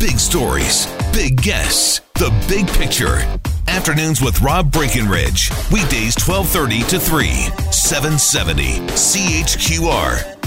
Big stories, big guests, the big picture. Afternoons with Rob Breckenridge. Weekdays 1230 to 3, 770 CHQR.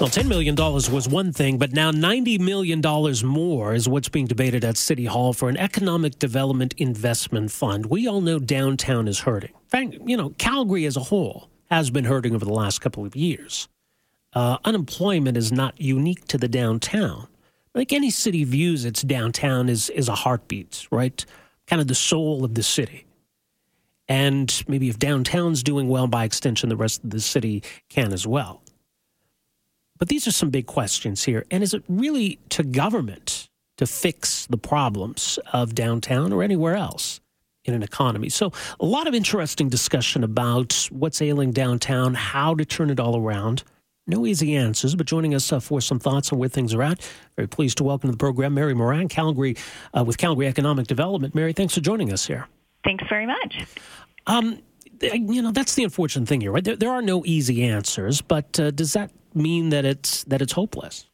Well, $10 million was one thing, but now $90 million more is what's being debated at City Hall for an economic development investment fund. We all know downtown is hurting. In you know, Calgary as a whole has been hurting over the last couple of years. Uh, unemployment is not unique to the downtown. Like any city views its downtown as, as a heartbeat, right? Kind of the soul of the city. And maybe if downtown's doing well, by extension, the rest of the city can as well. But these are some big questions here. And is it really to government to fix the problems of downtown or anywhere else in an economy? So, a lot of interesting discussion about what's ailing downtown, how to turn it all around. No easy answers, but joining us uh, for some thoughts on where things are at. Very pleased to welcome to the program Mary Moran, Calgary, uh, with Calgary Economic Development. Mary, thanks for joining us here. Thanks very much. Um, you know, that's the unfortunate thing here, right? There, there are no easy answers, but uh, does that mean that it's that it's hopeless?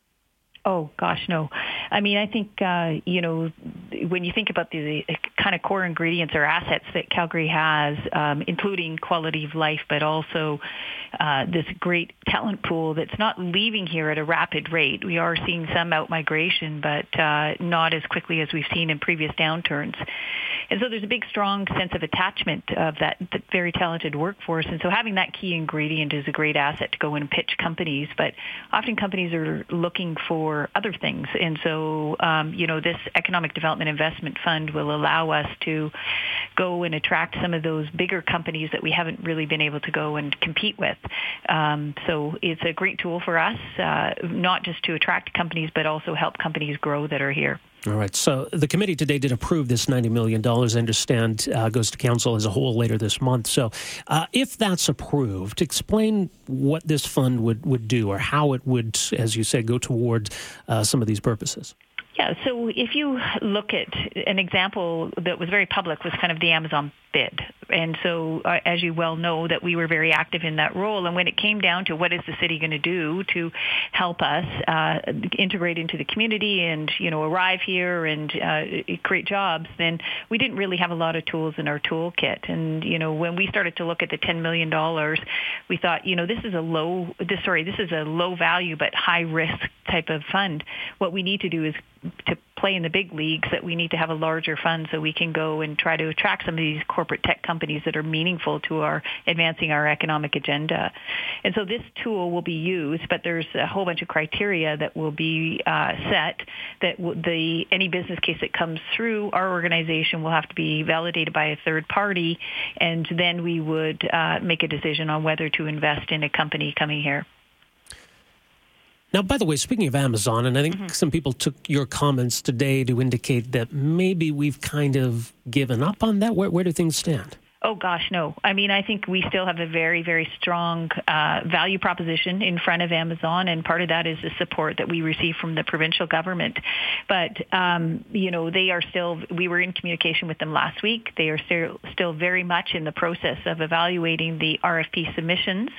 Oh gosh, no. I mean, I think uh, you know when you think about the, the, kind of core ingredients or assets that Calgary has, um, including quality of life, but also uh, this great talent pool that's not leaving here at a rapid rate. We are seeing some out migration, but uh, not as quickly as we've seen in previous downturns. And so there's a big, strong sense of attachment of that, that very talented workforce. And so having that key ingredient is a great asset to go and pitch companies. But often companies are looking for other things. And so, um, you know, this economic development investment fund will allow us to go and attract some of those bigger companies that we haven't really been able to go and compete with. Um, so it's a great tool for us, uh, not just to attract companies, but also help companies grow that are here. All right. So the committee today did approve this $90 million. I understand uh, goes to council as a whole later this month. So uh, if that's approved, explain what this fund would, would do or how it would, as you said, go towards uh, some of these purposes. Yeah, so if you look at an example that was very public was kind of the Amazon bid. And so, uh, as you well know, that we were very active in that role. And when it came down to what is the city going to do to help us uh, integrate into the community and you know arrive here and uh, create jobs, then we didn't really have a lot of tools in our toolkit. And you know, when we started to look at the ten million dollars, we thought, you know, this is a low, this sorry, this is a low value but high risk type of fund. What we need to do is to play in the big leagues that we need to have a larger fund so we can go and try to attract some of these corporate tech companies that are meaningful to our advancing our economic agenda. And so this tool will be used, but there's a whole bunch of criteria that will be uh, set that the any business case that comes through our organization will have to be validated by a third party, and then we would uh, make a decision on whether to invest in a company coming here. Now, by the way, speaking of Amazon, and I think mm-hmm. some people took your comments today to indicate that maybe we've kind of given up on that. Where, where do things stand? Oh gosh, no. I mean, I think we still have a very, very strong uh, value proposition in front of Amazon, and part of that is the support that we receive from the provincial government. But um, you know, they are still. We were in communication with them last week. They are still still very much in the process of evaluating the RFP submissions,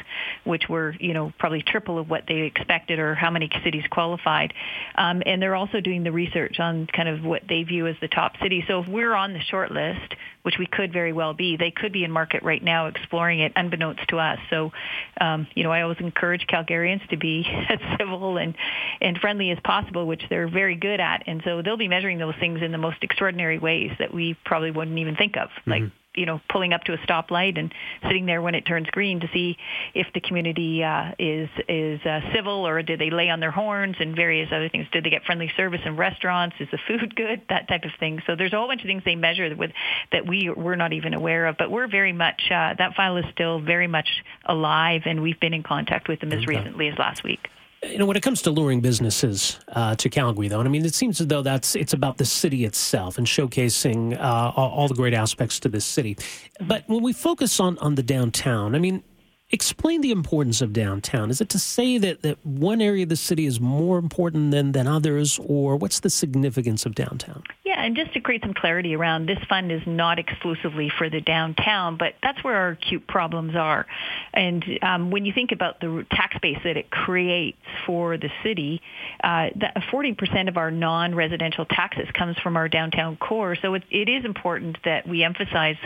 which were you know probably triple of what they expected or how many cities qualified. Um, and they're also doing the research on kind of what they view as the top cities. So if we're on the short list, which we could very well be, they could be in market right now exploring it unbeknownst to us. So, um, you know, I always encourage Calgarians to be as civil and, and friendly as possible, which they're very good at. And so they'll be measuring those things in the most extraordinary ways that we probably wouldn't even think of. Mm-hmm. You know pulling up to a stoplight and sitting there when it turns green to see if the community uh, is is uh, civil or do they lay on their horns and various other things. Do they get friendly service in restaurants? Is the food good? That type of thing. So there's a whole bunch of things they measure with that we we're not even aware of. But we're very much uh, that file is still very much alive, and we've been in contact with them as okay. recently as last week. You know, when it comes to luring businesses uh, to Calgary, though, and I mean, it seems as though that's it's about the city itself and showcasing uh, all, all, the great aspects to this city. But when we focus on on the downtown, I mean, explain the importance of downtown. Is it to say that, that one area of the city is more important than, than others, or what's the significance of downtown? Yeah, and just to create some clarity around this fund is not exclusively for the downtown, but that's where our acute problems are. And um, when you think about the tax base that it creates for the city, uh, 40% of our non-residential taxes comes from our downtown core. So it, it is important that we emphasize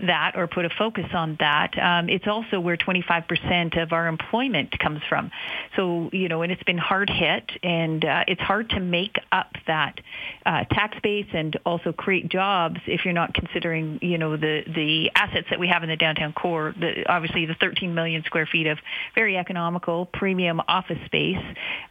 that or put a focus on that. Um, it's also where 25% of our employment comes from. So, you know, and it's been hard hit, and uh, it's hard to make up that uh, tax base and also create jobs if you're not considering, you know, the the assets that we have in the downtown core. The, obviously, the 13 million square feet of very economical premium office space,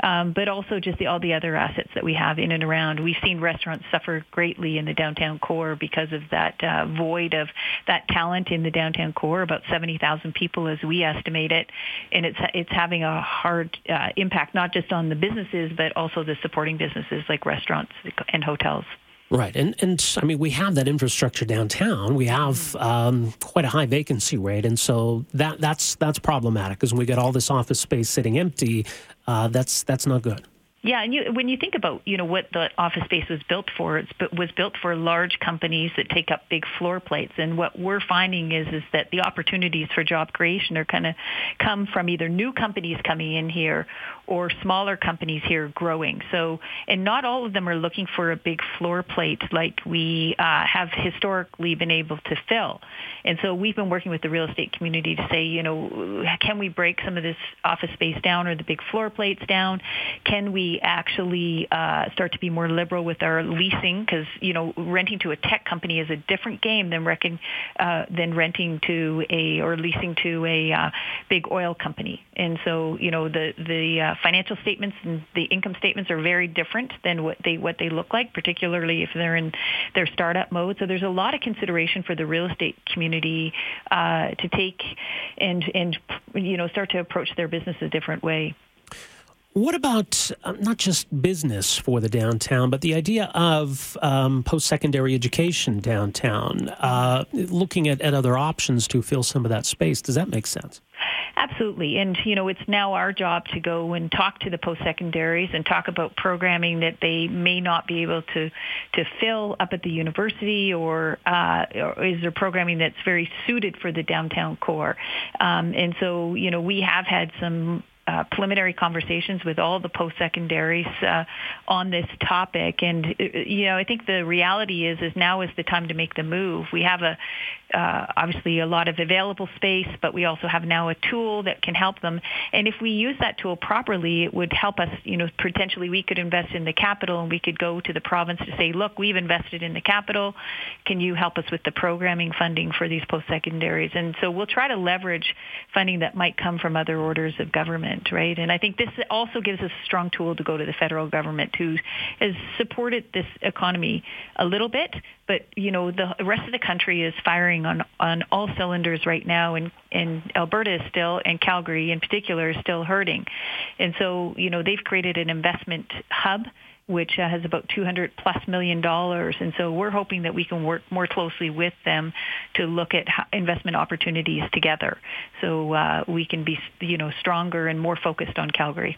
um, but also just the, all the other assets that we have in and around. We've seen restaurants suffer greatly in the downtown core because of that uh, void of that talent in the downtown core. About 70,000 people, as we estimate it, and it's it's having a hard uh, impact not just on the businesses but also the supporting businesses like restaurants and hotels. Right, and and I mean we have that infrastructure downtown. We have um, quite a high vacancy rate, and so that that's that's problematic because we get all this office space sitting empty, uh, that's that's not good. Yeah, and you, when you think about you know what the office space was built for, it was built for large companies that take up big floor plates. And what we're finding is is that the opportunities for job creation are kind of come from either new companies coming in here or smaller companies here growing. So, and not all of them are looking for a big floor plate like we uh, have historically been able to fill. And so we've been working with the real estate community to say, you know, can we break some of this office space down or the big floor plates down? Can we actually uh, start to be more liberal with our leasing? Because, you know, renting to a tech company is a different game than, reckon, uh, than renting to a or leasing to a uh, big oil company. And so, you know, the, the uh, financial statements and the income statements are very different than what they what they look like, particularly if they're in their startup mode. So there's a lot of consideration for the real estate community uh, to take and and you know start to approach their business a different way. What about uh, not just business for the downtown, but the idea of um, post secondary education downtown, uh, looking at, at other options to fill some of that space? Does that make sense? Absolutely. And, you know, it's now our job to go and talk to the post-secondaries and talk about programming that they may not be able to, to fill up at the university or, uh, or is there programming that's very suited for the downtown core. Um, and so, you know, we have had some uh, preliminary conversations with all the post-secondaries uh, on this topic. And, uh, you know, I think the reality is, is now is the time to make the move. We have a, uh, obviously a lot of available space, but we also have now a tool that can help them. And if we use that tool properly, it would help us, you know, potentially we could invest in the capital and we could go to the province to say, look, we've invested in the capital. Can you help us with the programming funding for these post-secondaries? And so we'll try to leverage funding that might come from other orders of government, right? And I think this also gives us a strong tool to go to the federal government who has supported this economy a little bit, but you know the rest of the country is firing on on all cylinders right now and and Alberta is still and Calgary in particular is still hurting and so you know they've created an investment hub which uh, has about 200 plus million dollars and so we're hoping that we can work more closely with them to look at investment opportunities together so uh, we can be you know stronger and more focused on Calgary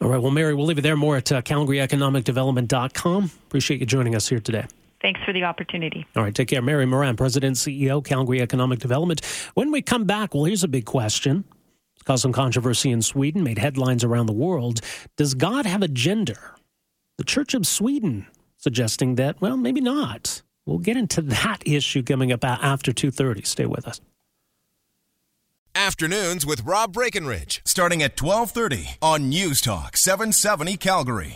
all right well Mary we'll leave it there more at uh, calgaryeconomicdevelopment.com appreciate you joining us here today Thanks for the opportunity. All right, take care. Mary Moran, President CEO, Calgary Economic Development. When we come back, well, here's a big question. It's caused some controversy in Sweden, made headlines around the world. Does God have a gender? The Church of Sweden suggesting that, well, maybe not. We'll get into that issue coming up after 2.30. Stay with us. Afternoons with Rob Breckenridge, starting at 1230 on News Talk 770 Calgary.